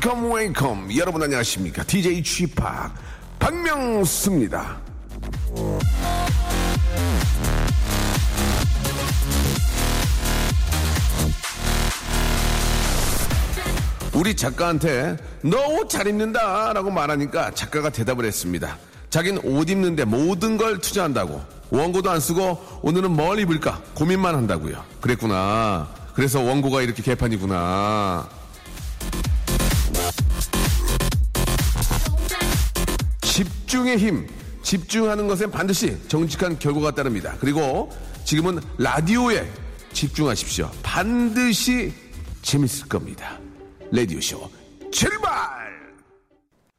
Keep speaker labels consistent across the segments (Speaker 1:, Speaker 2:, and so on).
Speaker 1: Welcome, welcome. 여러분 안녕하십니까? DJ p 박명수입니다. 우리 작가한테 너 옷 잘 입는다 라고 말하니까 작가가 대답을 했습니다. 자긴 옷 입는데 모든 걸 투자한다고. 원고도 안 쓰고 오늘은 뭘 입을까 고민만 한다고요. 그랬구나. 그래서 원고가 이렇게 개판이구나. 집중의 힘. 집중하는 것엔 반드시 정직한 결과가 따릅니다. 그리고 지금은 라디오에 집중하십시오. 반드시 재밌을 겁니다. 라디오쇼 출발!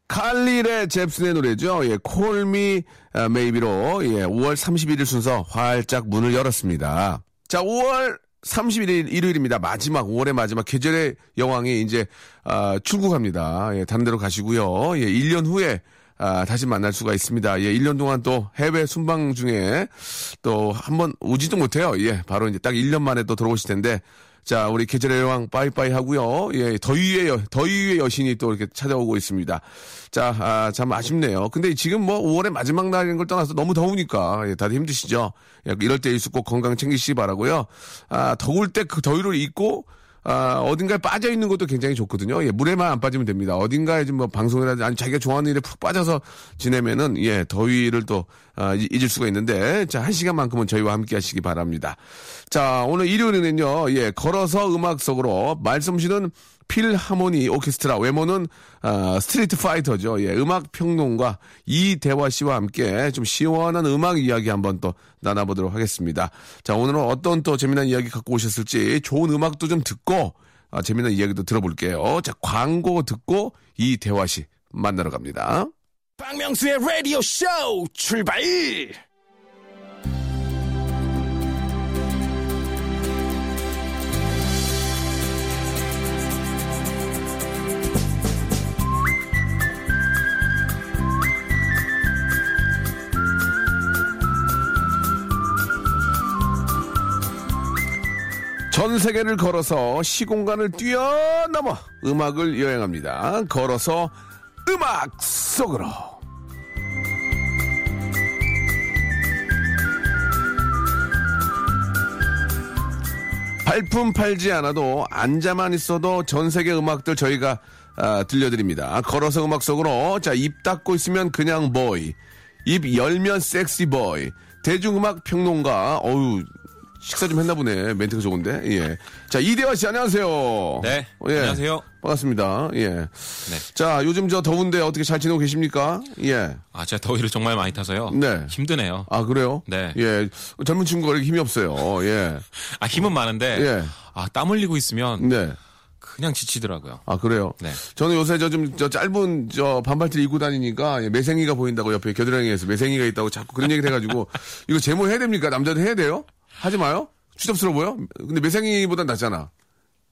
Speaker 1: 칼릴의 잽슨의 노래죠. 예, 콜미 메이비로 예, 5월 31일 순서 활짝 문을 열었습니다. 자, 5월 31일 일요일입니다. 마지막 5월의 마지막 계절의 여왕이 이제 아, 출국합니다. 예, 다른 데로 가시고요. 예, 1년 후에 아, 다시 만날 수가 있습니다. 예, 1년 동안 또 해외 순방 중에 또 한번 오지도 못해요. 예, 바로 이제 딱 1년 만에 또 들어오실 텐데 자, 우리 계절의 여왕 빠이빠이 하고요. 예, 더위의 여, 더위의 여신이 또 이렇게 찾아오고 있습니다. 자, 아, 참 아쉽네요. 근데 지금 뭐 5월의 마지막 날인 걸 떠나서 너무 더우니까 예, 다들 힘드시죠. 예, 이럴 때일수 꼭 건강 챙기시기 바라고요. 아, 더울 때 그 더위를 잊고 아, 어딘가에 빠져 있는 것도 굉장히 좋거든요. 예, 물에만 안 빠지면 됩니다. 어딘가에 좀뭐 방송이라든지 아니 자기가 좋아하는 일에 푹 빠져서 지내면은 예, 더위를 또 아, 이- 잊을 수가 있는데 자, 한 시간만큼은 저희와 함께 하시기 바랍니다. 자, 오늘 일요일에는요. 예, 걸어서 음악 속으로 말씀하시는 필하모니 오케스트라 외모는 아, Street Fighter죠. 예, 음악 평론가 이대화 씨와 함께 좀 시원한 음악 이야기 한번 또 나눠보도록 하겠습니다. 자, 오늘은 어떤 또 재미난 이야기 갖고 오셨을지 좋은 음악도 좀 듣고 아, 재미난 이야기도 들어볼게요. 자, 광고 듣고 이대화 씨 만나러 갑니다.
Speaker 2: 박명수의 라디오 쇼 출발!
Speaker 1: 전 세계를 걸어서 시공간을 뛰어넘어 음악을 여행합니다. 걸어서 음악 속으로. 발품 팔지 않아도 앉아만 있어도 전 세계 음악들 저희가 아, 들려드립니다. 걸어서 음악 속으로 자 입 닫고 있으면 그냥 보이, 입 열면 섹시 보이, 대중음악 평론가 어우 식사 좀 했나 보네 멘트가 좋은데 예. 자 이대화 씨 안녕하세요.
Speaker 3: 네,
Speaker 1: 예.
Speaker 3: 안녕하세요.
Speaker 1: 반갑습니다. 예.
Speaker 3: 네.
Speaker 1: 자 요즘 저 더운데 어떻게 잘 지내고 계십니까? 예.
Speaker 3: 아, 제가 더위를 정말 많이 타서요.
Speaker 1: 네.
Speaker 3: 힘드네요.
Speaker 1: 아 그래요?
Speaker 3: 네.
Speaker 1: 예. 젊은 친구가 이렇게 힘이 없어요. 예.
Speaker 3: 아, 힘은 많은데,
Speaker 1: 예.
Speaker 3: 아, 땀 흘리고 있으면
Speaker 1: 네.
Speaker 3: 그냥 지치더라고요.
Speaker 1: 아 그래요?
Speaker 3: 네.
Speaker 1: 저는 요새 저 좀 저 짧은 저 반팔티를 입고 다니니까 예, 매생이가 보인다고 옆에 겨드랑이에서 매생이가 있다고 자꾸 그런 얘기를 해가지고 이거 제모 해야 됩니까? 남자도 해야 돼요? 하지 마요? 추접스러워 보여? 근데 매생이보단 낫잖아.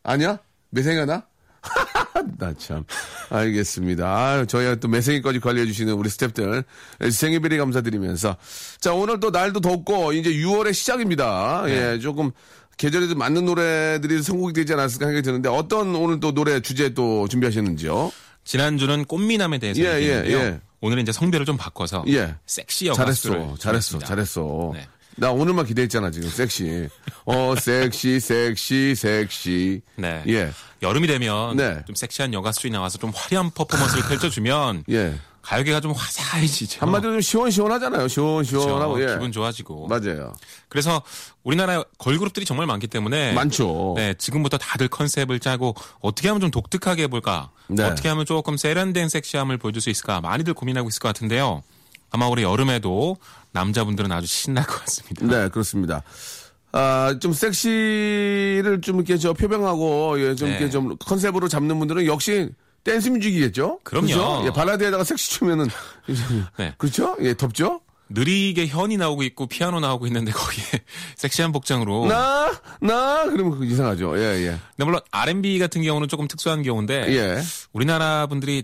Speaker 1: 아니야? 매생이가 나? 나 참. 알겠습니다. 아, 저희가 또 매생이까지 관리해주시는 우리 스탭들. 생일베리 감사드리면서. 자, 오늘 또 날도 덥고, 이제 6월의 시작입니다. 예, 조금, 계절에 좀 맞는 노래들이 선곡이 되지 않았을까 생각이 드는데, 어떤 오늘 또 노래 주제 또 준비하셨는지요?
Speaker 3: 지난주는 꽃미남에 대해서
Speaker 1: 예,
Speaker 3: 얘기했는데요.
Speaker 1: 예, 예.
Speaker 3: 오늘은 이제 성별을 좀 바꿔서
Speaker 1: 예.
Speaker 3: 섹시 여가수를
Speaker 1: 잘했어, 잘했어. 잘했어.
Speaker 3: 네.
Speaker 1: 나 오늘만 기대했잖아, 지금, 섹시. 어, 섹시, 섹시, 섹시.
Speaker 3: 네.
Speaker 1: 예,
Speaker 3: 여름이 되면
Speaker 1: 네.
Speaker 3: 좀 섹시한 여가수들이 나와서 좀 화려한 퍼포먼스를 펼쳐주면
Speaker 1: 예.
Speaker 3: 가요계가 좀 화사해지죠.
Speaker 1: 한마디로 좀 시원시원하잖아요. 시원시원하고,
Speaker 3: 그렇죠.
Speaker 1: 예.
Speaker 3: 기분 좋아지고.
Speaker 1: 맞아요.
Speaker 3: 그래서 우리나라 걸그룹들이 정말 많기 때문에
Speaker 1: 많죠.
Speaker 3: 네, 지금부터 다들 컨셉을 짜고 어떻게 하면 좀 독특하게 해볼까?
Speaker 1: 네.
Speaker 3: 어떻게 하면 조금 세련된 섹시함을 보여줄 수 있을까? 많이들 고민하고 있을 것 같은데요. 아마 올해 여름에도 남자분들은 아주 신날 것 같습니다.
Speaker 1: 네, 그렇습니다. 아, 좀 섹시를 좀 이렇게 저 표명하고, 예, 좀
Speaker 3: 네.
Speaker 1: 이렇게 좀 컨셉으로 잡는 분들은 역시 댄스 뮤직이겠죠?
Speaker 3: 그럼요.
Speaker 1: 그렇죠? 예, 발라드에다가 섹시 추면은.
Speaker 3: 네.
Speaker 1: 그렇죠? 예, 덥죠?
Speaker 3: 느리게 현이 나오고 있고 피아노 나오고 있는데 거기에 섹시한 복장으로.
Speaker 1: 나, 나, 그러면 그 이상하죠. 예, 예.
Speaker 3: 근데 물론 R&B 같은 경우는 조금 특수한 경우인데
Speaker 1: 예.
Speaker 3: 우리나라 분들이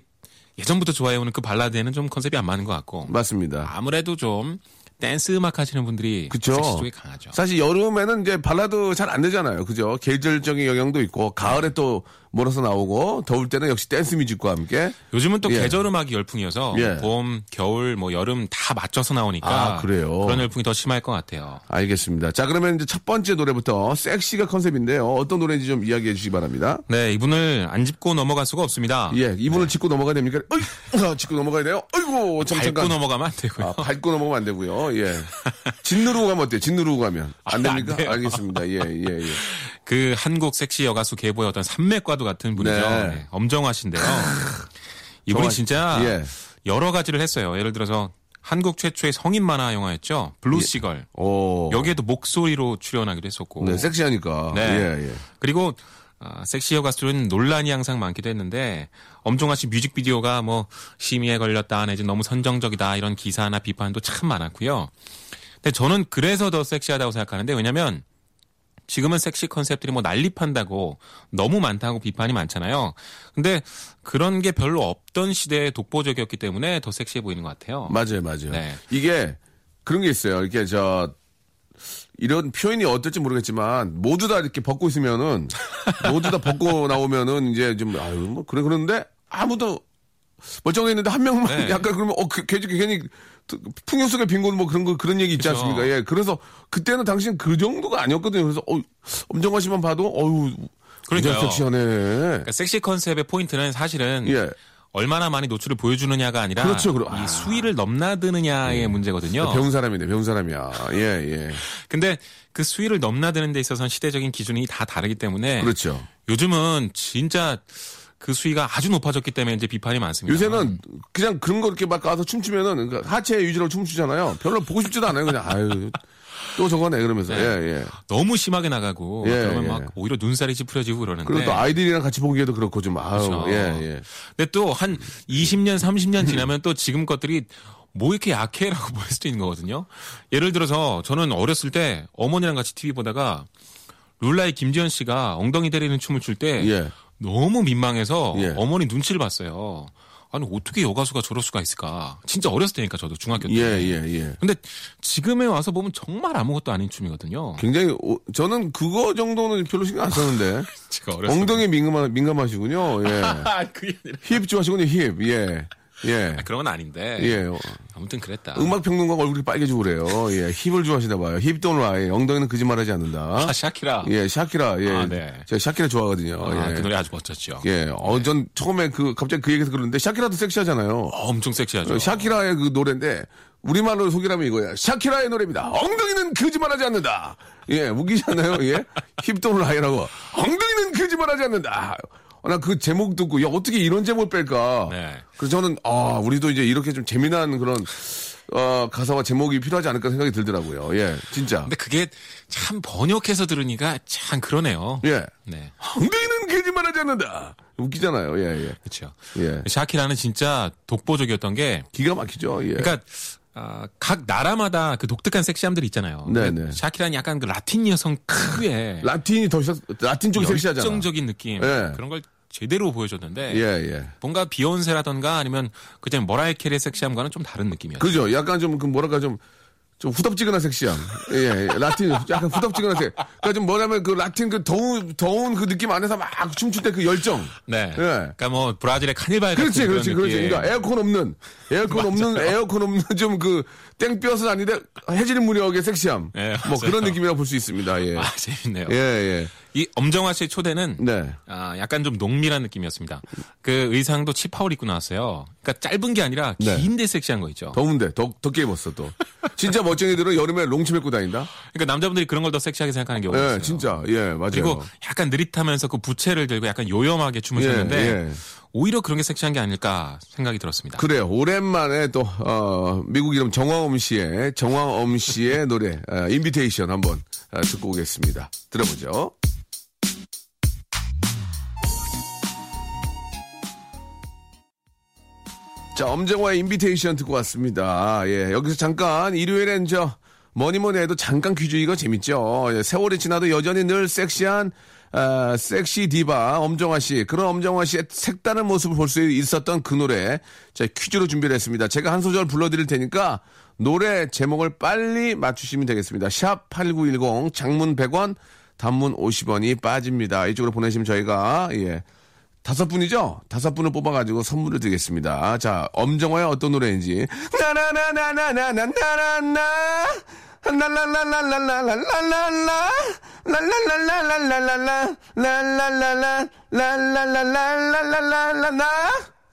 Speaker 3: 예전부터 좋아해오는 그 발라드에는 좀 컨셉이 안 맞는 것 같고
Speaker 1: 맞습니다.
Speaker 3: 아무래도 좀 댄스 음악 하시는 분들이
Speaker 1: 그쵸.
Speaker 3: 섹시 쪽이 강하죠.
Speaker 1: 사실 여름에는 이제 발라드 잘 안 되잖아요. 그죠? 계절적인 영향도 있고, 가을에 또 몰아서 나오고, 더울 때는 역시 댄스 뮤직과 함께.
Speaker 3: 요즘은 또
Speaker 1: 예.
Speaker 3: 계절 음악이 열풍이어서
Speaker 1: 예.
Speaker 3: 봄, 겨울, 뭐 여름 다 맞춰서 나오니까
Speaker 1: 아, 그래요?
Speaker 3: 그런 열풍이 더 심할 것 같아요.
Speaker 1: 알겠습니다. 자, 그러면 이제 첫 번째 노래부터 섹시가 컨셉인데요. 어떤 노래인지 좀 이야기해 주시기 바랍니다.
Speaker 3: 네, 이분을 안 짚고 넘어갈 수가 없습니다.
Speaker 1: 예, 이분을 짚고 넘어가야 됩니까? 어이, 아, 짚고 넘어가야 돼요? 어이구, 참,
Speaker 3: 밟고
Speaker 1: 잠깐.
Speaker 3: 넘어가면 안 되고요.
Speaker 1: 아, 밟고 넘어가면 안 되고요. 예. 짓누르고 가면 어때요? 짓누르고 가면. 안
Speaker 3: 아, 안
Speaker 1: 됩니까? 알겠습니다. 예, 예, 예.
Speaker 3: 그 한국 섹시 여가수 계보의 어떤 산맥과도 같은 분이죠.
Speaker 1: 네.
Speaker 3: 네, 엄정화 씨인데요. 이분이 진짜
Speaker 1: 예.
Speaker 3: 여러 가지를 했어요. 예를 들어서 한국 최초의 성인 만화 영화였죠. 블루시걸.
Speaker 1: 오.
Speaker 3: 여기에도 목소리로 출연하기도 했었고.
Speaker 1: 네, 섹시하니까.
Speaker 3: 네.
Speaker 1: 예, 예.
Speaker 3: 그리고 아, 섹시 여 가수는 논란이 항상 많기도 했는데 엄정화 씨 뮤직비디오가 뭐 심의에 걸렸다 내지 너무 선정적이다 이런 기사나 비판도 참 많았고요. 근데 저는 그래서 더 섹시하다고 생각하는데 왜냐면 지금은 섹시 컨셉들이 뭐 난립한다고 너무 많다고 비판이 많잖아요. 근데 그런 게 별로 없던 시대에 독보적이었기 때문에 더 섹시해 보이는 것 같아요.
Speaker 1: 맞아요, 맞아요.
Speaker 3: 네.
Speaker 1: 이게 그런 게 있어요. 이렇게 저 이런 표현이 어떨지 모르겠지만 모두 다 이렇게 벗고 있으면은 모두 다 벗고 나오면은 이제 좀 아유 뭐 그래 그런데 아무도 멀쩡해 있는데 한 명만
Speaker 3: 네.
Speaker 1: 약간 그러면 어 그, 괜히 괜히 풍요 속의 빈곤 뭐 그런 거 그런 얘기 있지
Speaker 3: 그죠.
Speaker 1: 않습니까? 예. 그래서 그때는 당신 그 정도가 아니었거든요. 그래서 어 엄정화 씨만 봐도 어유
Speaker 3: 그러니까요.
Speaker 1: 섹시하네.
Speaker 3: 그러니까 섹시 컨셉의 포인트는 사실은
Speaker 1: 예.
Speaker 3: 얼마나 많이 노출을 보여주느냐가 아니라
Speaker 1: 그렇죠, 그럼.
Speaker 3: 이
Speaker 1: 아.
Speaker 3: 수위를 넘나드느냐의 문제거든요.
Speaker 1: 배운 사람이네, 배운 사람이야. 예, 예.
Speaker 3: 근데 그 수위를 넘나드는 데 있어서는 시대적인 기준이 다 다르기 때문에
Speaker 1: 그렇죠.
Speaker 3: 요즘은 진짜 그 수위가 아주 높아졌기 때문에 이제 비판이 많습니다.
Speaker 1: 요새는 그냥 그런 거 이렇게 막 가서 춤추면은 그러니까 하체 유지로 춤추잖아요. 별로 보고 싶지도 않아요. 그냥 아유 또 저거네 그러면서
Speaker 3: 네.
Speaker 1: 예 예.
Speaker 3: 너무 심하게 나가고
Speaker 1: 예,
Speaker 3: 그러면
Speaker 1: 예.
Speaker 3: 막 오히려 눈살이 찌푸려지고 그러는데
Speaker 1: 그리고 또 아이들이랑 같이 보기에도 그렇고 좀 아유
Speaker 3: 그렇죠.
Speaker 1: 예 예.
Speaker 3: 근데 또 한 20년, 30년 지나면 또 지금 것들이 뭐 이렇게 약해라고 보일 수도 있는 거거든요. 예를 들어서 저는 어렸을 때 어머니랑 같이 TV 보다가 룰라의 김지현 씨가 엉덩이 때리는 춤을 출때
Speaker 1: 예.
Speaker 3: 너무 민망해서
Speaker 1: 예.
Speaker 3: 어머니 눈치를 봤어요. 아니 어떻게 여가수가 저럴 수가 있을까? 진짜 어렸을 때니까 저도 중학교 때.
Speaker 1: 예, 예, 예.
Speaker 3: 근데 지금에 와서 보면 정말 아무것도 아닌 춤이거든요.
Speaker 1: 굉장히 오- 저는 그거 정도는 별로 신경 안 썼는데
Speaker 3: 제가 어렸을
Speaker 1: 엉덩이 민감하 민감하시군요. 예.
Speaker 3: 아, 그게 아니라
Speaker 1: 힙 좋아하시군요. 힙. 예. 예.
Speaker 3: 아, 그런 건 아닌데.
Speaker 1: 예.
Speaker 3: 아무튼 그랬다.
Speaker 1: 음악 평론가 얼굴이 빨개지고 그래요. 예. 힙을 좋아하시나 봐요. 힙 don't lie. 엉덩이는 거짓말하지 않는다.
Speaker 3: 아, 샤키라.
Speaker 1: 예, 샤키라. 예.
Speaker 3: 아, 네.
Speaker 1: 제가 샤키라 좋아하거든요.
Speaker 3: 아,
Speaker 1: 예.
Speaker 3: 그 노래 아주 멋졌죠.
Speaker 1: 예. 어, 전 처음에 그 갑자기 그 얘기해서 그러는데 샤키라도 섹시하잖아요.
Speaker 3: 어, 엄청 섹시하죠.
Speaker 1: 샤키라의 그 노래인데 우리말로 소개하면 이거야. 샤키라의 노래입니다. 엉덩이는 거짓말하지 않는다. 예, 웃기지 않나요? 예. 힙돈을 하이라고. 엉덩이는 거짓말하지 않는다. 어, 나그 제목 듣고 야 어떻게 이런 제목을 뺄까?
Speaker 3: 네.
Speaker 1: 그래서 저는 아 우리도 이제 이렇게 좀 재미난 그런 어, 가사와 제목이 필요하지 않을까 생각이 들더라고요. 예, 진짜.
Speaker 3: 근데 그게 참 번역해서 들으니까 참 그러네요.
Speaker 1: 예.
Speaker 3: 네.
Speaker 1: 엉덩이는 거짓말 하지 않는다. 웃기잖아요. 예, 예.
Speaker 3: 그렇죠.
Speaker 1: 예.
Speaker 3: 샤키라는 진짜 독보적이었던 게
Speaker 1: 기가 막히죠. 예.
Speaker 3: 그러니까 아, 각 나라마다 그 독특한 섹시함들이 있잖아요.
Speaker 1: 네,
Speaker 3: 그러니까
Speaker 1: 네.
Speaker 3: 샤키라는 약간 그 라틴 여성 특유의
Speaker 1: 라틴이 더 섹- 라틴 쪽이 섹시하잖아.
Speaker 3: 열정적인 느낌
Speaker 1: 예.
Speaker 3: 그런 걸 제대로 보여줬는데
Speaker 1: 예, 예.
Speaker 3: 뭔가 비욘세라던가 아니면 그냥 머라이 캐리의 섹시함과는 좀 다른 느낌이었죠.
Speaker 1: 그죠? 약간 좀, 그 뭐랄까 좀, 좀 후덥지근한 섹시함. 예, 예. 라틴, 약간 후덥지근한 섹. 그러니까 좀 뭐냐면 그 라틴 그 더운, 더운 그 느낌 안에서 막 춤출 때 그 열정.
Speaker 3: 네.
Speaker 1: 예.
Speaker 3: 그러니까 뭐 브라질의 카니발
Speaker 1: 그렇지, 그렇지,
Speaker 3: 그런
Speaker 1: 그렇지.
Speaker 3: 느낌.
Speaker 1: 그러니까 에어컨 없는, 에어컨 없는, 에어컨 없는 좀 그 땡볕은 아닌데 해질 무렵의 섹시함.
Speaker 3: 예,
Speaker 1: 뭐. 그런 느낌이라고 볼 수 있습니다. 예.
Speaker 3: 아 재밌네요.
Speaker 1: 예, 예.
Speaker 3: 이 엄정화 씨의 초대는
Speaker 1: 네.
Speaker 3: 아, 약간 좀 농밀한 느낌이었습니다. 그 의상도 치파올 입고 나왔어요. 그러니까 짧은 게 아니라
Speaker 1: 네.
Speaker 3: 긴데 섹시한 거 있죠.
Speaker 1: 더운데, 더, 덥게 입었어, 또. 진짜 멋쟁이들은 여름에 롱치 입고 다닌다?
Speaker 3: 그러니까 남자분들이 그런 걸 더 섹시하게 생각하는 경우가
Speaker 1: 예,
Speaker 3: 있어요.
Speaker 1: 진짜. 예, 맞아요.
Speaker 3: 그리고 약간 느릿하면서 그 부채를 들고 약간 요염하게 춤을
Speaker 1: 예,
Speaker 3: 췄는데
Speaker 1: 예.
Speaker 3: 오히려 그런 게 섹시한 게 아닐까 생각이 들었습니다.
Speaker 1: 그래요. 오랜만에 또, 어, 미국 이름 정화엄 씨의, 정화엄 씨의 노래, 어, Invitation 한번 어, 듣고 오겠습니다. 들어보죠. 자, 엄정화의 Invitation 듣고 왔습니다. 예, 여기서 잠깐 일요일엔 저 뭐니 뭐니 해도 잠깐 퀴즈 이거 재밌죠. 예, 세월이 지나도 여전히 늘 섹시한 아, 섹시 디바 엄정화 씨 그런 엄정화 씨의 색다른 모습을 볼 수 있었던 그 노래 자 퀴즈로 준비를 했습니다. 제가 한 소절 불러드릴 테니까 노래 제목을 빨리 맞추시면 되겠습니다. 샵 #8910 장문 100원, 단문 50원이 빠집니다. 이쪽으로 보내시면 저희가 예. 다섯 분이죠? 다섯 분을 뽑아가지고 선물을 드리겠습니다. 자, 엄정화의 어떤 노래인지. 나나나나나나나나나.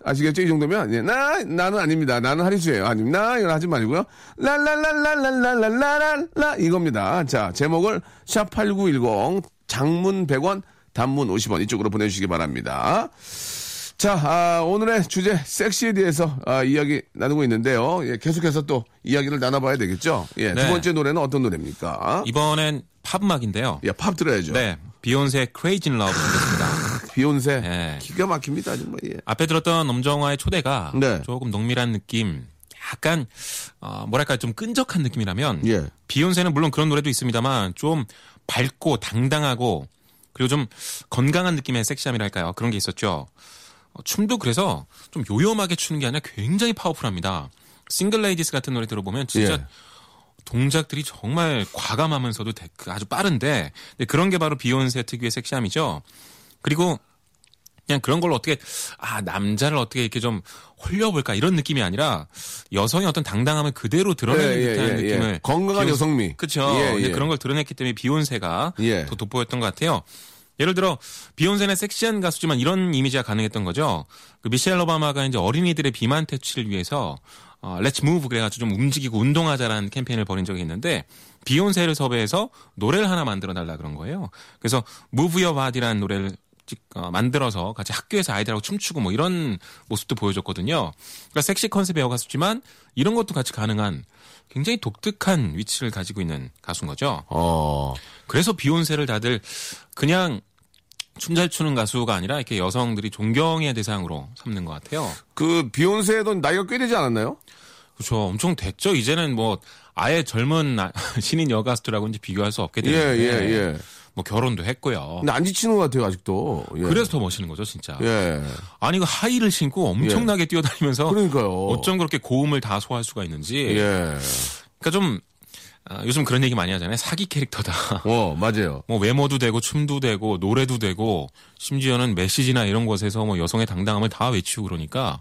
Speaker 1: 아시겠죠? 이 정도면, 예, 나, 나는 아닙니다. 나는 하리수예요. 아닙니다. 이건 하지 말고요. 라라라라라라라라라. 이겁니다. 자, 제목을 샵8910 장문 100원 단문 50원 이쪽으로 보내주시기 바랍니다. 자, 아, 오늘의 주제 섹시에 대해서 아, 이야기 나누고 있는데요. 예, 계속해서 또 이야기를 나눠봐야 되겠죠. 예,
Speaker 3: 네.
Speaker 1: 두 번째 노래는 어떤 노래입니까?
Speaker 3: 이번엔 팝 음악인데요.
Speaker 1: 예, 팝 들어야죠.
Speaker 3: 네. Crazy in Love 듣겠습니다.
Speaker 1: 비욘세
Speaker 3: 예.
Speaker 1: 기가 막힙니다 정말. 예.
Speaker 3: 앞에 들었던 엄정화의 초대가
Speaker 1: 네.
Speaker 3: 조금 농밀한 느낌, 약간 어, 뭐랄까 좀 끈적한 느낌이라면
Speaker 1: 예.
Speaker 3: 비욘세는 물론 그런 노래도 있습니다만 좀 밝고 당당하고 그리고 좀 건강한 느낌의 섹시함이랄까요 그런 게 있었죠. 어, 춤도 그래서 좀 요염하게 추는 게 아니라 굉장히 파워풀합니다. Single Ladies 같은 노래 들어보면 진짜
Speaker 1: 예.
Speaker 3: 동작들이 정말 과감하면서도 아주 빠른데 그런 게 바로 비욘세 특유의 섹시함이죠. 그리고 그냥 그런 걸 어떻게 아 남자를 어떻게 이렇게 좀 홀려볼까 이런 느낌이 아니라 여성의 어떤 당당함을 그대로 드러내는
Speaker 1: 예, 예,
Speaker 3: 듯한
Speaker 1: 예, 예.
Speaker 3: 느낌을
Speaker 1: 건강한
Speaker 3: 비욘세-
Speaker 1: 여성미.
Speaker 3: 그렇죠. 그런 걸 드러냈기 때문에 비욘세가
Speaker 1: 예.
Speaker 3: 더 돋보였던 것 같아요. 예를 들어 비욘세는 섹시한 가수지만 이런 이미지가 가능했던 거죠. 그 미셸 오바마가 이제 어린이들의 비만 퇴치를 위해서 어, Let's Move 그래가지고 좀 움직이고 운동하자라는 캠페인을 벌인 적이 있는데 비욘세를 섭외해서 노래를 하나 만들어 달라 그런 거예요. 그래서 Move Your Body라는 노래를 찍- 어, 만들어서 같이 학교에서 아이들하고 춤추고 뭐 이런 모습도 보여줬거든요. 그러니까 섹시 컨셉의 여가수지만 이런 것도 같이 가능한 굉장히 독특한 위치를 가지고 있는 가수인 거죠.
Speaker 1: 어.
Speaker 3: 그래서 비욘세를 다들 그냥 춤 잘 추는 가수가 아니라 이렇게 여성들이 존경의 대상으로 삼는 것 같아요.
Speaker 1: 그 비욘세도 나이가 꽤 되지 않았나요?
Speaker 3: 그렇죠. 엄청 됐죠. 이제는 뭐 아예 젊은 나- 신인 여가수들하고 이제 비교할 수 없게
Speaker 1: 예,
Speaker 3: 되는데
Speaker 1: 예, 예.
Speaker 3: 뭐 결혼도 했고요.
Speaker 1: 근데 안 지치는 것 같아요, 아직도. 예.
Speaker 3: 그래서 더 멋있는 거죠, 진짜.
Speaker 1: 예.
Speaker 3: 아니 그 하이를 신고 엄청나게 뛰어다니면서
Speaker 1: 그러니까요.
Speaker 3: 어쩜 그렇게 고음을 다 소화할 수가 있는지.
Speaker 1: 예.
Speaker 3: 그러니까 좀 아, 요즘 그런 얘기 많이 하잖아요. 사기 캐릭터다.
Speaker 1: 어, 맞아요.
Speaker 3: 뭐 외모도 되고 춤도 되고 노래도 되고 심지어는 메시지나 이런 것에서 뭐 여성의 당당함을 다 외치고 그러니까 뭐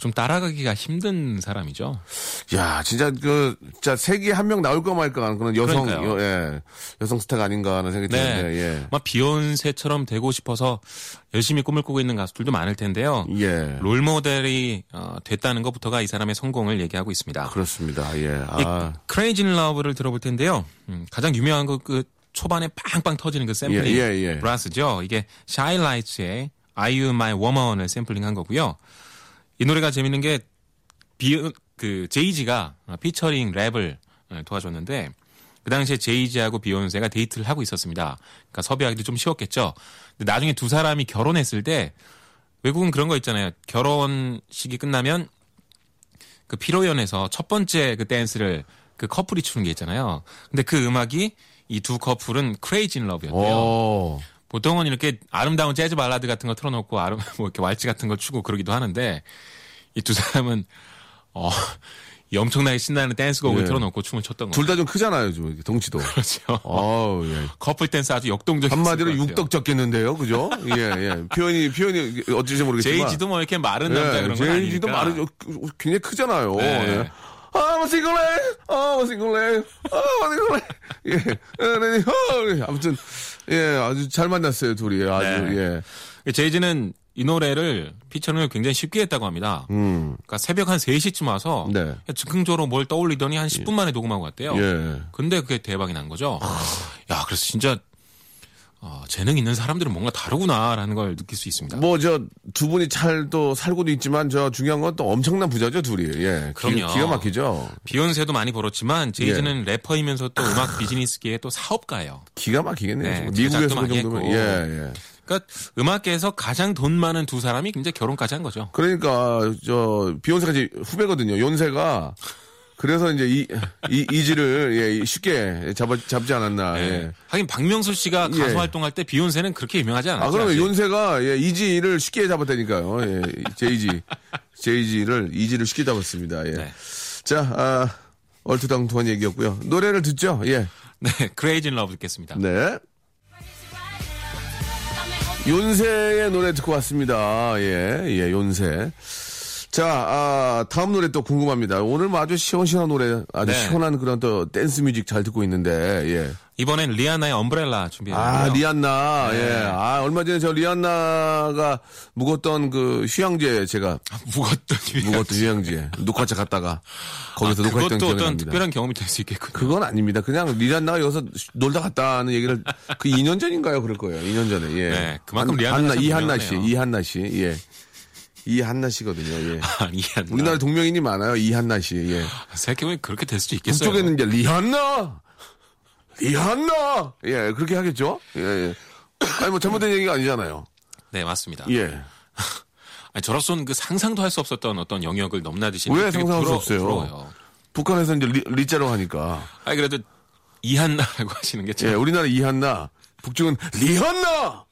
Speaker 3: 좀 따라가기가 힘든 사람이죠.
Speaker 1: 야, 진짜 그, 진짜 세계에 한명 나올까 말까 하는 그런 여성,
Speaker 3: 그러니까요.
Speaker 1: 여, 예. 여성 스타가 아닌가 하는 생각이
Speaker 3: 네.
Speaker 1: 드는데, 예.
Speaker 3: 막 비욘세처럼 되고 싶어서 열심히 꿈을 꾸고 있는 가수들도 많을 텐데요.
Speaker 1: 예.
Speaker 3: 롤 모델이 어, 됐다는 것부터가 이 사람의 성공을 얘기하고 있습니다.
Speaker 1: 그렇습니다. 예.
Speaker 3: 이
Speaker 1: 아.
Speaker 3: Crazy in Love를 들어볼 텐데요. 음, 가장 유명한 거그 초반에 빵빵 터지는 그 샘플링
Speaker 1: 예, 예, 예.
Speaker 3: 브라스죠. 이게 샤일라이츠의 Are You My Woman을 샘플링한 거고요. 이 노래가 재밌는 게 비, 그 제이지가 피처링 랩을 어, 도와줬는데 그 당시에 제이지하고 비욘세가 데이트를 하고 있었습니다. 그러니까 섭외하기도 좀 쉬웠겠죠. 근데 나중에 두 사람이 결혼했을 때 외국은 그런 거 있잖아요. 결혼식이 끝나면 그 피로연에서 첫 번째 그 댄스를 그 커플이 추는 게 있잖아요. 근데 그 음악이 이 두 커플은 Crazy in Love였대요.
Speaker 1: 오.
Speaker 3: 보통은 이렇게 아름다운 재즈 발라드 같은 거 틀어놓고 아름 뭐 이렇게 왈츠 같은 걸 추고 그러기도 하는데 이 두 사람은 어, 이 엄청나게 신나는 댄스곡을
Speaker 1: 예.
Speaker 3: 틀어놓고 춤을 췄던
Speaker 1: 둘
Speaker 3: 거죠.
Speaker 1: 다좀 크잖아요, 좀. 덩치도.
Speaker 3: 그렇죠.
Speaker 1: 어우, 예.
Speaker 3: 커플 댄스 아주 역동적인
Speaker 1: 한마디로 육덕지겠는데요, 그죠? 예, 예. 표현이, 표현이 어찌지 모르겠지만.
Speaker 3: 제이지도 뭐 이렇게 마른 남자
Speaker 1: 예,
Speaker 3: 그런 건 아니니까.
Speaker 1: 제이지도 말은 굉장히 크잖아요.
Speaker 3: 네.
Speaker 1: 예. I'm a single leg, I'm a single leg, I'm a single leg. 예. 어, 예. 아무튼, 예, 아주 잘 만났어요, 둘이. 아주,
Speaker 3: 네.
Speaker 1: 예.
Speaker 3: 제이지는 이 노래를 피처링을 굉장히 쉽게 했다고 합니다.
Speaker 1: 음,
Speaker 3: 그러니까 새벽 한 3시쯤 와서
Speaker 1: 네.
Speaker 3: 즉흥적으로 뭘 떠올리더니 한 10분 만에 녹음하고 갔대요.
Speaker 1: 예.
Speaker 3: 근데 그게 대박이 난 거죠. 야, 그래서 진짜 어, 재능 있는 사람들은 뭔가 다르구나라는 걸 느낄 수 있습니다.
Speaker 1: 뭐, 저, 두 분이 잘 또 살고도 있지만, 저, 중요한 건 또 엄청난 부자죠, 둘이. 예. 기-
Speaker 3: 그럼요.
Speaker 1: 기 가 막히죠.
Speaker 3: 비욘세도 많이 벌었지만 제이지는
Speaker 1: 예.
Speaker 3: 래퍼이면서 또 음악 비즈니스계의 또 사업가예요.
Speaker 1: 기가 막히겠네요.
Speaker 3: 네,
Speaker 1: 미국에서 그 정도면.
Speaker 3: 했고.
Speaker 1: 예, 예.
Speaker 3: 그러니까 음악계에서 가장 돈 많은 두 사람이 이제 결혼까지 한 거죠.
Speaker 1: 그러니까 저 비욘세가 이제 후배거든요. 연세가 그래서 이제 이, 이 이지를 예, 쉽게 잡아 잡지 않았나.
Speaker 3: 예.
Speaker 1: 예.
Speaker 3: 하긴 박명수 씨가 가수
Speaker 1: 예.
Speaker 3: 활동할 때 비욘세는 그렇게 유명하지 않았죠.
Speaker 1: 아 그러면
Speaker 3: 아직.
Speaker 1: 연세가 예, 이지를 쉽게 잡았다니까요. 예, 제이지 제이지를 이지를 쉽게 잡았습니다. 예.
Speaker 3: 네.
Speaker 1: 자, 아, 얼토당토한 얘기였고요. 노래를 듣죠. 예.
Speaker 3: 네, Crazy in Love 듣겠습니다.
Speaker 1: 네. 비욘세의 노래 듣고 왔습니다. 예, 예, 윤세. 자, 아, 다음 노래 또 궁금합니다. 오늘 뭐 아주 시원시원한 노래, 아주
Speaker 3: 네.
Speaker 1: 시원한 그런 또 댄스 뮤직 잘 듣고 있는데, 예.
Speaker 3: 이번엔 리아나의 Umbrella 준비했는데요.
Speaker 1: 아, 리안나,
Speaker 3: 네.
Speaker 1: 예. 아, 얼마 전에 저 리안나가 묵었던 그 휴양지에 제가
Speaker 3: 묵었던
Speaker 1: 묵었던 휴양지에 녹화차 갔다가 거기서 녹화했던
Speaker 3: 아, 그것도
Speaker 1: 기억이
Speaker 3: 어떤
Speaker 1: 납니다.
Speaker 3: 특별한 경험이 될 수 있겠군요.
Speaker 1: 그건 아닙니다. 그냥 리안나가 여기서 놀다 갔다는 얘기를 그 2년 전인가요? 그럴 거예요. 2년 전에. 예.
Speaker 3: 네, 그만큼 참
Speaker 1: 이한나 씨. 이한나 씨. 예. 이한나 씨거든요. 예.
Speaker 3: 아, 리아나.
Speaker 1: 우리나라 동명인이 많아요. 이한나 씨. 예.
Speaker 3: 생각해보면 그렇게 될 수도 있겠어요.
Speaker 1: 북쪽에는 이제 리한나! 리한나! 예, 그렇게 하겠죠? 예, 예. 아니, 뭐 잘못된 얘기가 아니잖아요.
Speaker 3: 네, 맞습니다.
Speaker 1: 예.
Speaker 3: 아니, 저로서는 그 상상도 할 수 없었던 어떤 영역을 넘나드시는
Speaker 1: 왜 상상할 수
Speaker 3: 부러-
Speaker 1: 없어요?
Speaker 3: 부러워요.
Speaker 1: 북한에서 이제 리, 리자로 하니까.
Speaker 3: 아니, 그래도 이한나라고 하시는 게 참.
Speaker 1: 예, 우리나라 이한나, 북쪽은 리한나!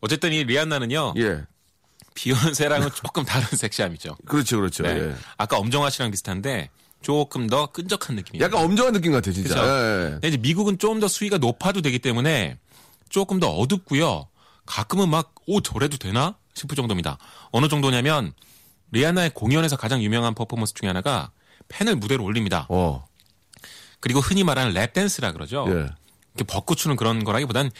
Speaker 3: 어쨌든 이 리안나는요.
Speaker 1: 예.
Speaker 3: 비욘세랑은 조금 다른 섹시함이죠.
Speaker 1: 그렇죠, 그렇죠.
Speaker 3: 네.
Speaker 1: 예.
Speaker 3: 아까 엄정화 씨랑 비슷한데 조금 더 끈적한 느낌이에요.
Speaker 1: 약간 엄정화 느낌 같아, 진짜.
Speaker 3: 그죠?
Speaker 1: 예, 예.
Speaker 3: 근데 이제 미국은 좀 더 수위가 높아도 되기 때문에 조금 더 어둡고요. 가끔은 막, 오, 저래도 되나? 싶을 정도입니다. 어느 정도냐면, 리아나의 공연에서 가장 유명한 퍼포먼스 중에 하나가 팬을 무대로 올립니다.
Speaker 1: 어,
Speaker 3: 그리고 흔히 말하는 lap dance라 그러죠.
Speaker 1: 예.
Speaker 3: 이렇게 벗고 추는 그런 거라기보단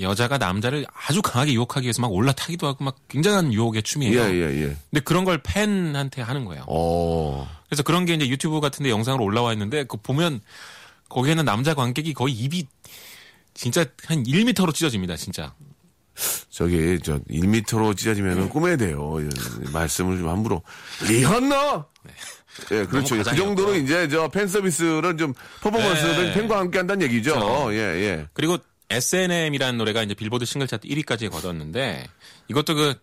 Speaker 3: 여자가 남자를 아주 강하게 유혹하기 위해서 막 올라타기도 하고 막 굉장한 유혹의
Speaker 1: 예,
Speaker 3: 춤이에요.
Speaker 1: 예, 예.
Speaker 3: 근데 그런 걸 팬한테 하는 거예요.
Speaker 1: 어,
Speaker 3: 그래서 그런 게 이제 유튜브 같은 데 영상으로 올라와 있는데 그 보면 거기에는 남자 관객이 거의 입이 진짜 한 1m로 찢어집니다, 진짜.
Speaker 1: 저기, 저, 1m로 찢어지면은 꾸며야 돼요. 예, 말씀을 좀 함부로. 리한나! 예, 그렇죠. 그. 정도로 이제 저 팬 서비스를 좀 퍼포먼스를
Speaker 3: 네.
Speaker 1: 팬과 함께 한다는 얘기죠.
Speaker 3: 그렇죠.
Speaker 1: 예, 예.
Speaker 3: 그리고 SNM이라는 노래가 이제 빌보드 싱글 차트 1위까지 거뒀는데 이것도 그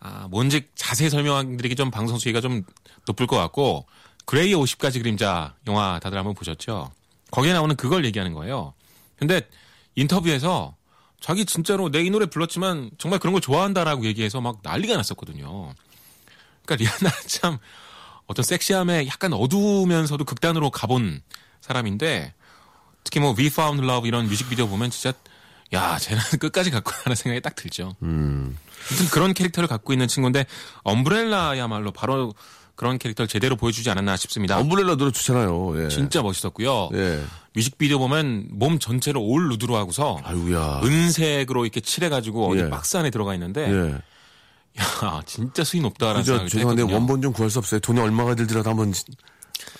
Speaker 3: 아, 뭔지 자세히 설명드리기 좀 방송 수위가 좀 높을 것 같고 그레이의 50가지 그림자 영화 다들 한번 보셨죠? 거기에 나오는 그걸 얘기하는 거예요. 근데 인터뷰에서 자기 진짜로 내 이 노래 불렀지만 정말 그런 걸 좋아한다라고 얘기해서 막 난리가 났었거든요. 그러니까 리아나 참 어떤 섹시함에 약간 어두우면서도 극단으로 가본 사람인데 특히 뭐 We Found Love 이런 뮤직비디오 보면 진짜 야 쟤는 끝까지 갖고 가는 생각이 딱 들죠.
Speaker 1: 음.
Speaker 3: 아무튼 그런 캐릭터를 갖고 있는 친구인데 엄브렐라야말로 바로 그런 캐릭터를 제대로 보여주지 않았나 싶습니다.
Speaker 1: 엄브렐라 노래 좋잖아요. 예.
Speaker 3: 진짜 멋있었고요.
Speaker 1: 예.
Speaker 3: 뮤직비디오 보면 몸 전체를 올 루드로 하고서
Speaker 1: 아이고야.
Speaker 3: 은색으로 이렇게 칠해가지고 어디
Speaker 1: 예.
Speaker 3: 박스 안에 들어가 있는데
Speaker 1: 예.
Speaker 3: 야 진짜 수위 높다라는 생각이
Speaker 1: 죄송한데. 원본 좀 구할 수 없어요. 돈이 얼마가 들더라도 한번 지-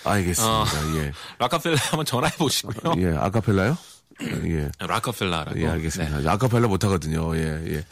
Speaker 1: 알겠습니다. 예.
Speaker 3: 라카펠라 한번 전화해 보시고요.
Speaker 1: 예, 아카펠라요? 예.
Speaker 3: 라카펠라라고.
Speaker 1: 예, 알겠습니다.
Speaker 3: 네.
Speaker 1: 아카펠라 못 하거든요. 예, 예.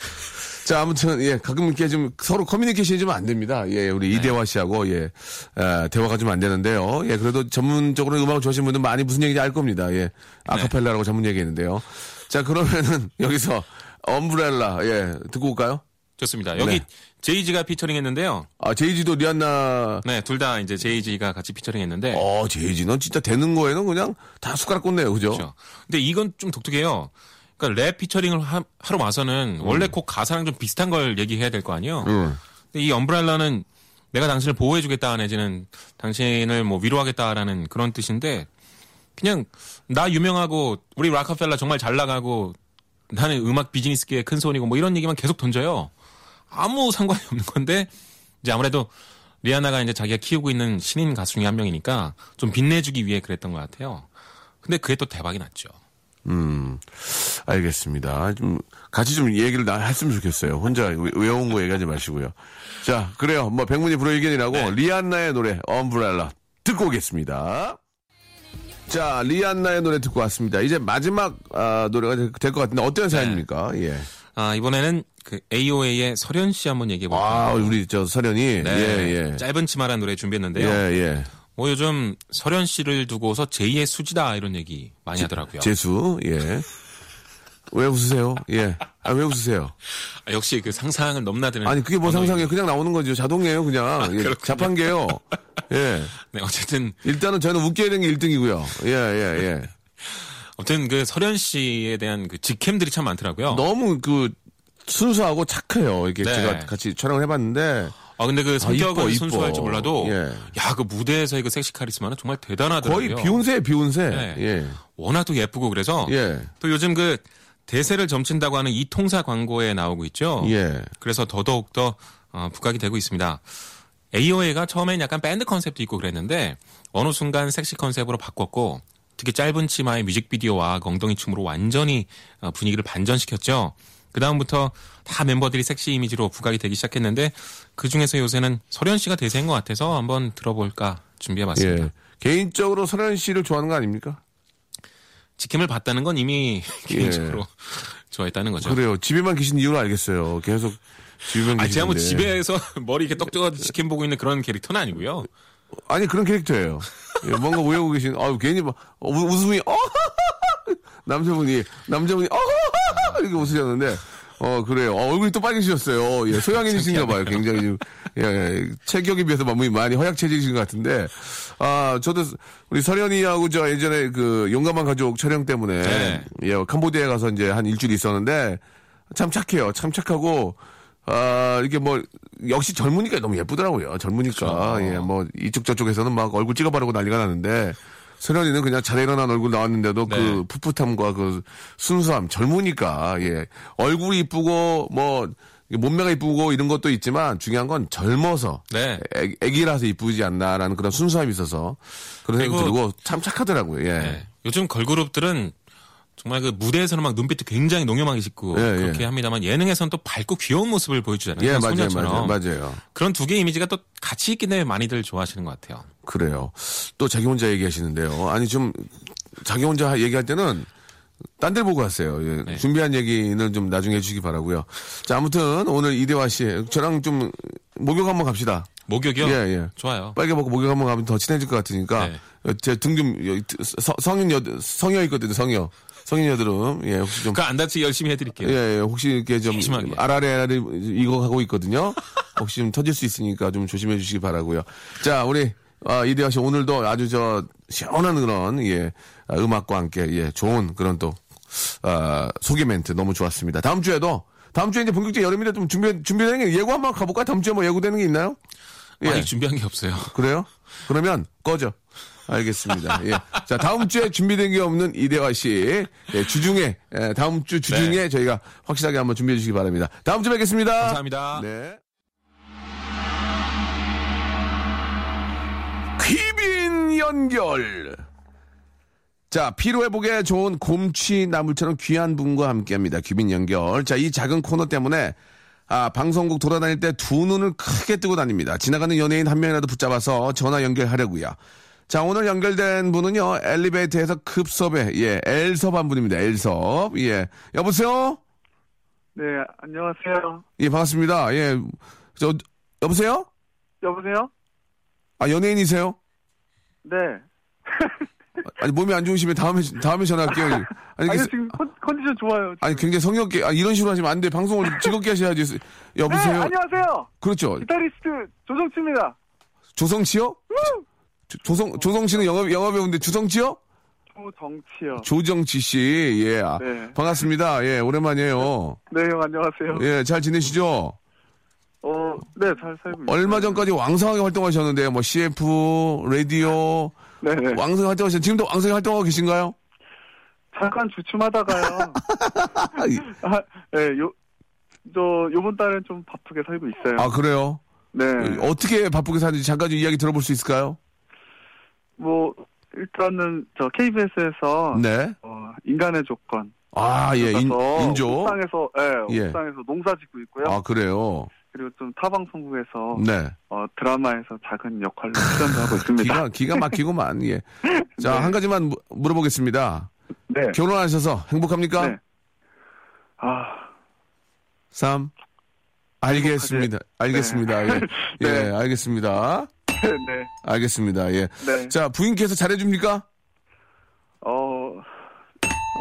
Speaker 1: 자, 아무튼 예, 가끔 이렇게 좀 서로 커뮤니케이션이 좀 안 됩니다. 예, 우리 이대화 씨하고 예, 아, 대화가 좀 안 되는데요. 예, 그래도 전문적으로 음악을 좋아하시는 분들 많이 무슨 얘기인지 알 겁니다. 예, 아카펠라라고 전문 얘기했는데요. 자, 그러면은 여기서 Umbrella 예, 듣고 올까요?
Speaker 3: 좋습니다. 여기
Speaker 1: 네.
Speaker 3: 제이지가 피처링했는데요.
Speaker 1: 아, 제이지도 리안나
Speaker 3: 네, 둘 다 이제 제이지가 같이 피처링했는데.
Speaker 1: 어, 제이지 넌 진짜 되는 거에는 그냥 다 숟가락 꽂네요. 그죠?
Speaker 3: 그렇죠. 근데 이건 좀 독특해요. 그러니까 랩 피처링을 하, 러 와서는 원래 곡 가사랑 좀 비슷한 걸 얘기해야 될 거 아니에요.
Speaker 1: 음.
Speaker 3: 근데 이 Umbrella는 내가 당신을 보호해주겠다 내지는 당신을 뭐 위로하겠다라는 그런 뜻인데 그냥 나 유명하고 우리 락카펠라 정말 잘 나가고 나는 음악 비즈니스계의 큰 손이고 뭐 이런 얘기만 계속 던져요. 아무 상관이 없는 건데 이제 아무래도 리아나가 이제 자기가 키우고 있는 신인 가수 중에 한 명이니까 좀 빛내주기 위해 그랬던 것 같아요. 근데 그게 또 대박이 났죠.
Speaker 1: 음, 알겠습니다. 좀 같이 좀 얘기를 나 했으면 좋겠어요. 혼자 외- 외운 거 얘기하지 마시고요. 자, 그래요. 뭐 백문이 불여의견이라고
Speaker 3: 네.
Speaker 1: 리안나의 노래 엄브렐라 듣고 오겠습니다. 자, 리안나의 노래 듣고 왔습니다. 이제 마지막 아, 노래가 될 것 같은데 어떤 사연입니까? 예.
Speaker 3: 아, 이번에는 그 AOA의 설현 씨 한번 얘기해 볼까요?
Speaker 1: 아, 우리 저 설현이
Speaker 3: 네.
Speaker 1: 예, 예.
Speaker 3: 짧은 치마라는 노래
Speaker 1: 예,
Speaker 3: 준비했는데요.
Speaker 1: 예.
Speaker 3: 뭐 요즘 설현 씨를 두고서 제2의 수지다 이런 얘기 많이 하더라고요.
Speaker 1: 재수, 예. 왜 웃으세요? 예. 아, 왜 웃으세요?
Speaker 3: 아, 역시 그 상상을 넘나드는.
Speaker 1: 아니, 그게 뭐 상상이에요. 그냥 나오는 거죠. 자동이에요, 그냥. 예,
Speaker 3: 그렇군요.
Speaker 1: 자판기예요 예.
Speaker 3: 네, 어쨌든
Speaker 1: 일단은 저는 웃겨야 되는 게 1등이고요. 예, 예, 예.
Speaker 3: 아무튼 그 설현 씨에 대한 그 직캠들이 참 많더라고요.
Speaker 1: 너무 그 순수하고 착해요. 이게
Speaker 3: 네.
Speaker 1: 제가 같이 촬영을 해봤는데
Speaker 3: 아 근데 그 성격은
Speaker 1: 이뻐, 이뻐.
Speaker 3: 순수할지 몰라도
Speaker 1: 예.
Speaker 3: 야그 무대에서의 그 섹시 카리스마는 정말 대단하더라고요.
Speaker 1: 거의 비욘세, 비욘세.
Speaker 3: 네.
Speaker 1: 예.
Speaker 3: 워낙 또 예쁘고 그래서
Speaker 1: 예.
Speaker 3: 또 요즘 그 대세를 점친다고 하는 이 통사 광고에 나오고 있죠.
Speaker 1: 예.
Speaker 3: 그래서 더더욱 더 어, 부각이 되고 있습니다. AOA가 처음엔 약간 밴드 컨셉도 있고 그랬는데 어느 순간 섹시 컨셉으로 바꿨고 특히 짧은 치마의 뮤직비디오와 엉덩이 춤으로 완전히 어, 분위기를 반전시켰죠. 그 다음부터 다 멤버들이 섹시 이미지로 부각이 되기 시작했는데 그 중에서 요새는 설현 씨가 대세인 것 같아서 한번 들어볼까 준비해봤습니다.
Speaker 1: 예. 개인적으로 설현 씨를 좋아하는 거 아닙니까?
Speaker 3: 직캠을 봤다는 건 이미
Speaker 1: 예.
Speaker 3: 개인적으로 좋아했다는 거죠.
Speaker 1: 그래요. 집에만 계신 이유를 알겠어요. 계속 집에만
Speaker 3: 아,
Speaker 1: 계시는데.
Speaker 3: 제가 뭐 집에서 머리 이렇게 떡져가지고 치킨 보고 있는 그런 캐릭터는 아니고요.
Speaker 1: 아니 그런 캐릭터예요. 예, 뭔가 오해하고 계신. 아 괜히 막 어, 우- 웃음이 어 남자분이 남자분이 어 이렇게 웃으셨는데 어 그래요. 어, 얼굴이 또 빨개지셨어요. 예, 소양인이신가 봐요. 굉장히 좀 예, 예, 체격에 비해서 몸이 많이 허약 체질이신 것 같은데 아 저도 우리 설현이하고 저 예전에 그 용감한 가족 촬영 때문에
Speaker 3: 네.
Speaker 1: 예 캄보디아에 가서 이제 한 일주일 있었는데 참 착해요. 참 착하고 아, 이게 뭐, 역시 젊으니까 너무 예쁘더라고요. 젊으니까.
Speaker 3: 그렇죠.
Speaker 1: 예, 뭐, 이쪽 저쪽에서는 막 얼굴 찍어 바르고 난리가 나는데, 설현이는 그냥 잘 일어난 얼굴 나왔는데도
Speaker 3: 네.
Speaker 1: 그 풋풋함과 그 순수함, 젊으니까, 예. 얼굴이 이쁘고, 뭐, 몸매가 이쁘고 이런 것도 있지만 중요한 건 젊어서.
Speaker 3: 네.
Speaker 1: 애, 애기라서 이쁘지 않나라는 그런 순수함이 있어서 그런 생각이 들고 참 착하더라고요. 예.
Speaker 3: 네. 요즘 걸그룹들은 정말 그 무대에서는 막 눈빛도 굉장히 농염하게 짓고
Speaker 1: 예,
Speaker 3: 그렇게
Speaker 1: 예.
Speaker 3: 합니다만 예능에서는 또 밝고 귀여운 모습을 보여주잖아요.
Speaker 1: 예, 맞아요,
Speaker 3: 소녀처럼.
Speaker 1: 맞아요, 맞아요.
Speaker 3: 그런 두 개의 이미지가 또 같이 있기 때문에 많이들 좋아하시는 것 같아요.
Speaker 1: 그래요. 또 자기 혼자 얘기하시는데요. 아니 좀 자기 혼자 얘기할 때는 딴 데 보고 하세요. 예,
Speaker 3: 네.
Speaker 1: 준비한 얘기는 좀 나중에 해주시기 바라고요. 자 아무튼 오늘 이대화 씨 저랑 좀 목욕 한번 갑시다.
Speaker 3: 목욕이요?
Speaker 1: 예, 예.
Speaker 3: 좋아요.
Speaker 1: 빨개 먹고 목욕 한번 가면 더 친해질 것 같으니까
Speaker 3: 네.
Speaker 1: 제등 좀 성인 여 성여 있거든요. 성여 성인 여드름 예 혹시 좀
Speaker 3: 그안 다치게 열심히 해드릴게요.
Speaker 1: 예, 예, 혹시 이렇게 좀
Speaker 3: 심하게.
Speaker 1: 아라레 아라레 이거 하고 있거든요. 혹시 좀 터질 수 있으니까 좀 조심해 주시기 바라고요. 자, 우리 아, 이대화 씨 오늘도 아주 저 시원한 그런 예 아, 음악과 함께 예 좋은 그런 또 아, 소개 멘트 너무 좋았습니다. 다음 주에도 다음 주에 이제 본격적 여름인데 좀 준비 준비되는 게 예고 한번 가볼까요? 다음 주에 뭐 예고되는 게 있나요? 예,
Speaker 3: 아직 준비한 게 없어요.
Speaker 1: 그래요? 그러면 꺼져. 알겠습니다. 예. 자, 다음 주에 준비된 게 없는 이대화 씨. 예, 주중에, 예, 다음 주 주중에
Speaker 3: 네.
Speaker 1: 저희가 확실하게 한번 준비해 주시기 바랍니다. 다음 주에 뵙겠습니다.
Speaker 3: 감사합니다.
Speaker 1: 네. 귀빈 연결. 자, 피로회복에 좋은 곰취 나물처럼 귀한 분과 함께 합니다. 귀빈 연결. 자, 이 작은 코너 때문에 아, 방송국 돌아다닐 때 두 눈을 크게 뜨고 다닙니다. 지나가는 연예인 한 명이라도 붙잡아서 전화 연결하려고요. 자, 오늘 연결된 분은요, 엘리베이터에서 급섭에, 예, 엘섭 한 분입니다. 엘섭. 예. 여보세요?
Speaker 4: 네, 안녕하세요.
Speaker 1: 예, 반갑습니다. 예. 저, 여보세요?
Speaker 4: 여보세요?
Speaker 1: 아, 연예인이세요?
Speaker 4: 네.
Speaker 1: 아니, 몸이 안 좋으시면 다음에, 다음에 전화할게요. 아니,
Speaker 4: 아니,
Speaker 1: 이게-
Speaker 4: 지금 컨, 컨디션 좋아요.
Speaker 1: 아니, 굉장히 성의없게, 아, 이런 식으로 하시면 안 돼. 방송을 즐겁게 하셔야지.
Speaker 4: 네,
Speaker 1: 여보세요?
Speaker 4: 안녕하세요.
Speaker 1: 그렇죠.
Speaker 4: 기타리스트 조정치입니다.
Speaker 1: 조성치요? 조- 조성, 조성치는 영화, 영화 배우인데 주성치요?
Speaker 4: 조정치요.
Speaker 1: 조정치 씨, 예. 아,
Speaker 4: 네.
Speaker 1: 반갑습니다. 예, 오랜만이에요.
Speaker 4: 네, 형, 안녕하세요.
Speaker 1: 예, 잘 지내시죠?
Speaker 4: 어, 네, 잘 살고.
Speaker 1: 얼마 전까지 왕성하게 활동하셨는데, 뭐, CF, 라디오,
Speaker 4: 네 네.
Speaker 1: 왕성하게 활동하셨 지금도 왕성하게 활동하고 계신가요?
Speaker 4: 잠깐 주춤하다가요. 아, 네, 요, 저, 요번 달엔 좀 바쁘게 살고 있어요.
Speaker 1: 아, 그래요?
Speaker 4: 네.
Speaker 1: 어떻게 바쁘게 사는지 잠깐 좀 이야기 들어볼 수 있을까요?
Speaker 4: 뭐, 일단은, 저, KBS에서,
Speaker 1: 네.
Speaker 4: 어, 인간의 조건.
Speaker 1: 아, 예, 인, 인조.
Speaker 4: 옥상에서, 예,
Speaker 1: 예.
Speaker 4: 옥상에서 농사 짓고 있고요.
Speaker 1: 아, 그래요?
Speaker 4: 그리고 좀 타방송국에서,
Speaker 1: 네.
Speaker 4: 어, 드라마에서 작은 역할로 출연도 하고 있습니다.
Speaker 1: 기가, 기가 막히고만, 예. 자,
Speaker 4: 네.
Speaker 1: 한 가지만 무- 물어보겠습니다.
Speaker 4: 네.
Speaker 1: 결혼하셔서 행복합니까?
Speaker 4: 네. 아,
Speaker 1: 3. 알겠습니다. 알겠습니다. 예. 예,
Speaker 4: 네.
Speaker 1: 알겠습니다.
Speaker 4: 네.
Speaker 1: 알겠습니다. 예.
Speaker 4: 네.
Speaker 1: 자, 부인께서 잘해줍니까?
Speaker 4: 어,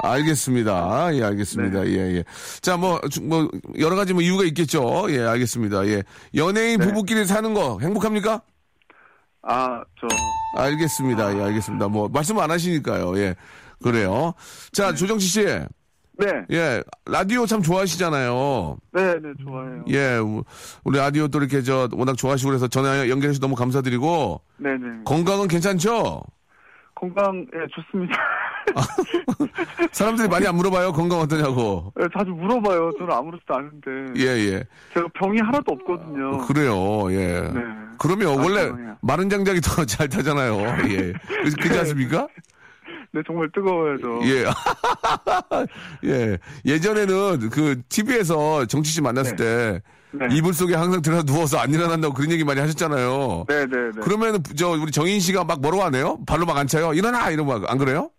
Speaker 1: 알겠습니다. 예, 알겠습니다. 예, 예. 자, 뭐, 주- 뭐, 여러 가지 뭐 이유가 있겠죠. 예, 알겠습니다. 예. 연예인
Speaker 4: 네.
Speaker 1: 부부끼리 사는 거 행복합니까?
Speaker 4: 아, 저,
Speaker 1: 알겠습니다. 예, 알겠습니다. 뭐, 말씀 안 하시니까요. 예. 그래요. 자, 조정치 씨.
Speaker 4: 네,
Speaker 1: 예, 라디오 참 좋아하시잖아요.
Speaker 4: 네, 네, 좋아해요.
Speaker 1: 예, 우- 우리 라디오 또 이렇게 저 워낙 좋아하시고 그래서 전화 연결해서 너무 감사드리고
Speaker 4: 네, 네.
Speaker 1: 건강은 괜찮죠?
Speaker 4: 건강, 예, 좋습니다.
Speaker 1: 사람들이 많이 안 물어봐요. 건강 어떠냐고.
Speaker 4: 예, 자주 물어봐요. 저는 아무렇지도 않은데.
Speaker 1: 예, 예.
Speaker 4: 제가 병이 하나도 없거든요.
Speaker 1: 그래요. 예.
Speaker 4: 네.
Speaker 1: 그러면
Speaker 4: 아,
Speaker 1: 원래
Speaker 4: 건강해요.
Speaker 1: 마른 장작이 더 잘 타잖아요. 예. 그- 그렇지 않습니까?
Speaker 4: 네, 정말 뜨거워요, 저.
Speaker 1: 예. 예. 예전에는 그 TV에서 정치 씨 만났을 때
Speaker 4: 네.
Speaker 1: 이불 속에 항상 들어서 누워서 안 일어난다고 그런 얘기 많이 하셨잖아요.
Speaker 4: 네, 네, 네.
Speaker 1: 그러면 저 우리 정인 씨가 막 뭐라고 하네요? 발로 막 안 차요? 일어나! 이러면 안 그래요?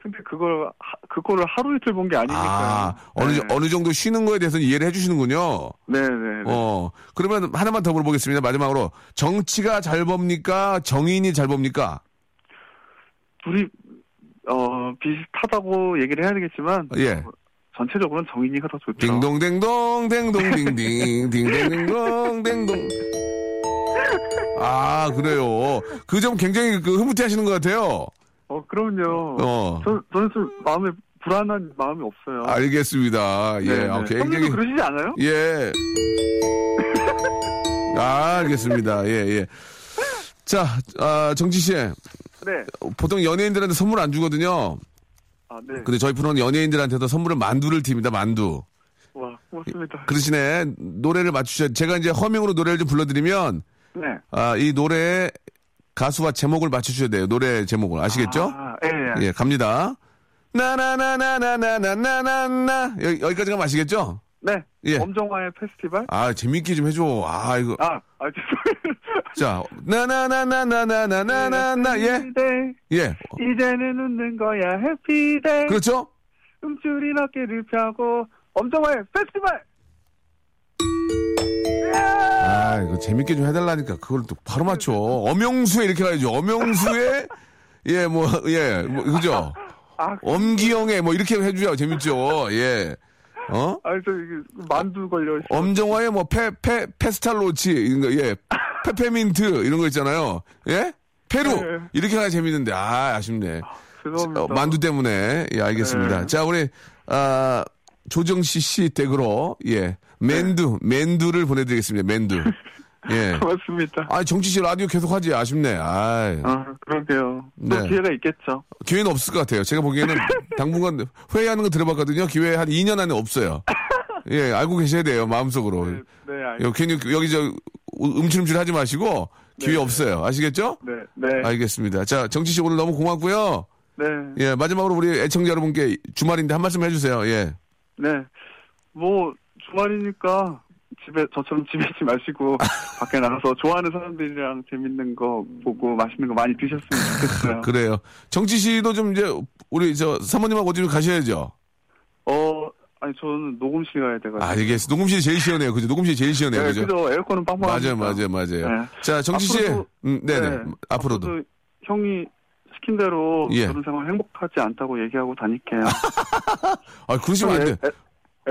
Speaker 4: 근데 그걸, 하, 그거를 하루 이틀 본 게 아니니까요.
Speaker 1: 아, 어느,
Speaker 4: 네.
Speaker 1: 어느 정도 쉬는 거에 대해서 는 이해를 해주시는군요.
Speaker 4: 네, 네, 네.
Speaker 1: 어, 그러면 하나만 더 물어보겠습니다. 마지막으로. 정치가 잘 봅니까? 정인이 잘 봅니까?
Speaker 4: 둘이, 어, 비슷하다고 얘기를 해야 되겠지만.
Speaker 1: 예.
Speaker 4: 어, 전체적으로는 정인이가 더 좋죠.
Speaker 1: 딩동댕동, 댕동딩딩, 딩동댕동, 댕동. 아, 그래요. 그 점 굉장히 그 흐뭇해 하시는 것 같아요.
Speaker 4: 어, 그럼요.
Speaker 1: 어.
Speaker 4: 저, 저는 좀 마음에 불안한 마음이 없어요.
Speaker 1: 알겠습니다. 예,
Speaker 4: 네, 네.
Speaker 1: 아, 굉장히.
Speaker 4: 그러시지 않아요?
Speaker 1: 예. 아, 알겠습니다. 예, 예. 자, 아, 정치 씨.
Speaker 4: 네.
Speaker 1: 보통 연예인들한테 선물 안 주거든요.
Speaker 4: 아, 네.
Speaker 1: 근데 저희 프로는 연예인들한테도 선물을 만두를 드립니다, 만두.
Speaker 4: 와, 고맙습니다.
Speaker 1: 그 대신에 노래를 맞추셔야, 제가 이제 허밍으로 노래를 좀 불러드리면,
Speaker 4: 네.
Speaker 1: 아, 이 노래의 가수와 제목을 맞추셔야 돼요. 노래 제목을. 아시겠죠?
Speaker 4: 아, 예, 예.
Speaker 1: 예, 갑니다. 나나나나나나나나나. 여기, 여기까지 가면 아시겠죠?
Speaker 4: 네.
Speaker 1: 예.
Speaker 4: 엄정화의 페스티벌?
Speaker 1: 아, 재밌게 좀 해줘. 아, 이거.
Speaker 4: 아, 아.
Speaker 1: 자, 나나나나나나나나나. 예.
Speaker 4: 네.
Speaker 1: 예.
Speaker 4: 이제는 웃는 거야, 해피데이.
Speaker 1: 그렇죠?
Speaker 4: 음줄이 어깨를 펴고, 엄정화의 페스티벌!
Speaker 1: 아, 이거 재밌게 좀 해달라니까. 그걸 또 바로 맞춰. 엄영수에 이렇게 가야죠. 엄영수에, 예, 뭐, 예, 뭐, 그죠?
Speaker 4: 아,
Speaker 1: 엄기영에 뭐 이렇게 해줘야 재밌죠. 예. 어?
Speaker 4: 아, 저, 이게, 만두 걸려.
Speaker 1: 엄정화의 뭐, 페, 페, 페스탈로치, 이런 거, 예. 페페민트, 이런 거 있잖아요. 예? 페루!
Speaker 4: 네.
Speaker 1: 이렇게 가야 재밌는데, 아, 아쉽네.
Speaker 4: 죄송합니다.
Speaker 1: 어, 만두 때문에. 예, 알겠습니다.
Speaker 4: 네.
Speaker 1: 자, 우리, 아, 조정씨 씨 댁으로, 예. 맨두, 맨두를 보내드리겠습니다. 맨두. 예.
Speaker 4: 고맙습니다.
Speaker 1: 아, 정치 씨 라디오 계속 하지. 아쉽네. 아
Speaker 4: 아, 그러게요. 또
Speaker 1: 네.
Speaker 4: 기회가 있겠죠.
Speaker 1: 기회는 없을 것 같아요. 제가 보기에는 당분간 회의하는 거 들어봤거든요. 기회 한 2년 안에 없어요. 예, 알고 계셔야 돼요. 마음속으로.
Speaker 4: 네, 네, 알,
Speaker 1: 여- 괜히 여기 저 음침음칠 하지 마시고 기회
Speaker 4: 네.
Speaker 1: 없어요. 아시겠죠?
Speaker 4: 네, 네,
Speaker 1: 알겠습니다. 자, 정치 씨 오늘 너무 고맙고요.
Speaker 4: 네,
Speaker 1: 예, 마지막으로 우리 애청자 여러분께 주말인데 한 말씀 해주세요. 예.
Speaker 4: 네. 뭐, 주말이니까 집에, 저처럼 집에 있지 마시고, 밖에 나가서 좋아하는 사람들이랑 재밌는 거 보고 맛있는 거 많이 드셨으면 좋겠어요.
Speaker 1: 그래요. 정치 씨도 좀 이제 우리 저 사모님하고 어디 좀 가셔야죠.
Speaker 4: 어, 아니, 저는 녹음실 가야 돼가지고.
Speaker 1: 아, 이게 녹음실이 제일 시원해요. 그죠? 녹음실이 제일 시원해요.
Speaker 4: 네,
Speaker 1: 그죠?
Speaker 4: 그죠. 에어컨은 빵빵하니까.
Speaker 1: 맞아요, 맞아요, 맞아요.
Speaker 4: 네.
Speaker 1: 자, 정치 씨.
Speaker 4: 앞으로도-
Speaker 1: 음, 네네.
Speaker 4: 네.
Speaker 1: 앞으로도.
Speaker 4: 형이 시킨 대로
Speaker 1: 예.
Speaker 4: 결혼 생활 행복하지 않다고 얘기하고 다닐게요.
Speaker 1: 아, 그러시면 안 돼.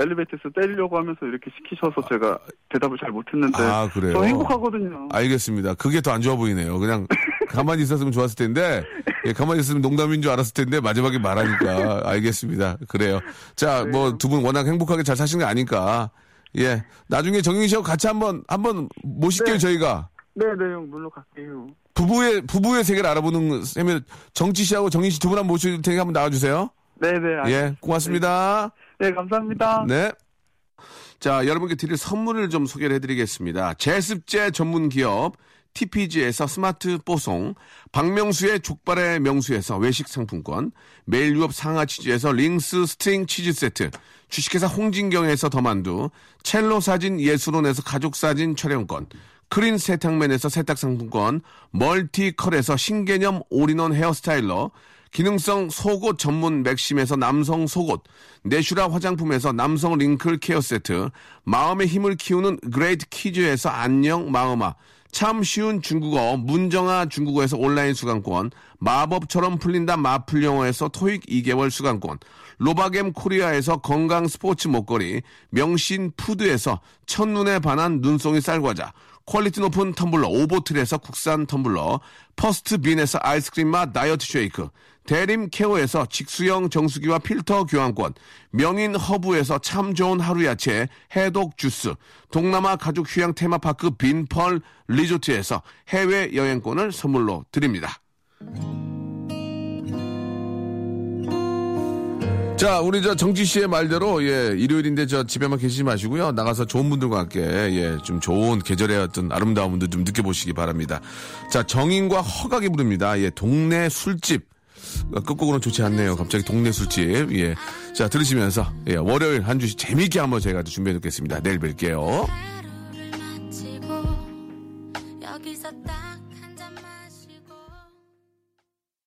Speaker 4: 엘리베이터에서 때리려고 하면서 이렇게 시키셔서 제가 대답을 잘 못했는데
Speaker 1: 아, 그래요?
Speaker 4: 저 행복하거든요.
Speaker 1: 알겠습니다. 그게 더 안 좋아 보이네요. 그냥 가만히 있었으면 좋았을 텐데, 예, 가만히 있었으면 농담인 줄 알았을 텐데, 마지막에 말하니까. 알겠습니다. 그래요. 자,
Speaker 4: 네.
Speaker 1: 뭐, 두 분 워낙 행복하게 잘 사시는 게 아니까. 예. 나중에 정인 씨하고 같이 한 번, 한번 모실게요,
Speaker 4: 네.
Speaker 1: 저희가.
Speaker 4: 네네 형 놀러 갈게요.
Speaker 1: 부부의, 부부의 세계를 알아보는 셈에 정치 씨하고 정인 씨 두 분 한번 모실 테니까 한번 나와주세요.
Speaker 4: 네네.
Speaker 1: 예, 고맙습니다.
Speaker 4: 네 감사합니다.
Speaker 1: 네. 자, 여러분께 드릴 선물을 좀 소개를 해드리겠습니다. 제습제 전문 기업 TPG에서 스마트 뽀송, 박명수의 족발의 명수에서 외식 상품권, 매일 유업 상하 치즈에서 링스 스트링 치즈 세트, 주식회사 홍진경에서 더만두, 첼로 사진 예술원에서 가족 사진 촬영권, 크린 세탁맨에서 세탁 상품권, 멀티컬에서 신개념 all-in-one hair styler, 기능성 속옷 전문 맥심에서 남성 속옷, 내슈라 화장품에서 남성 wrinkle care 세트, 마음의 힘을 키우는 그레이트 키즈에서 안녕 마음아, 참 쉬운 중국어 문정아 중국어에서 온라인 수강권, 마법처럼 풀린다 마풀 영어에서 토익 2개월 수강권, 로바겜 코리아에서 건강 스포츠 목걸이, 명신 푸드에서 첫눈에 반한 눈송이 쌀과자, 퀄리티 높은 텀블러 오보틀에서 국산 텀블러, 퍼스트 빈에서 아이스크림 맛 다이어트 쉐이크, 대림 케어에서 직수형 정수기와 필터 교환권, 명인 허브에서 참 좋은 하루 야채 해독 주스, 동남아 가족 휴양 테마파크 빈펄 리조트에서 해외 여행권을 선물로 드립니다. 자, 우리 저 정지 씨의 말대로 예, 일요일인데 저 집에만 계시지 마시고요. 나가서 좋은 분들과 함께 예, 좀 좋은 계절의 어떤 아름다움도 좀 느껴보시기 바랍니다. 자, 정인과 허각이 부릅니다. 예, 동네 술집. 어, 끝곡으로는 좋지 않네요. 갑자기 동네 술집. 예. 자, 들으시면서 예, 월요일 한 주씩 재미있게 한번 제가 준비해 놓겠습니다. 내일 뵐게요.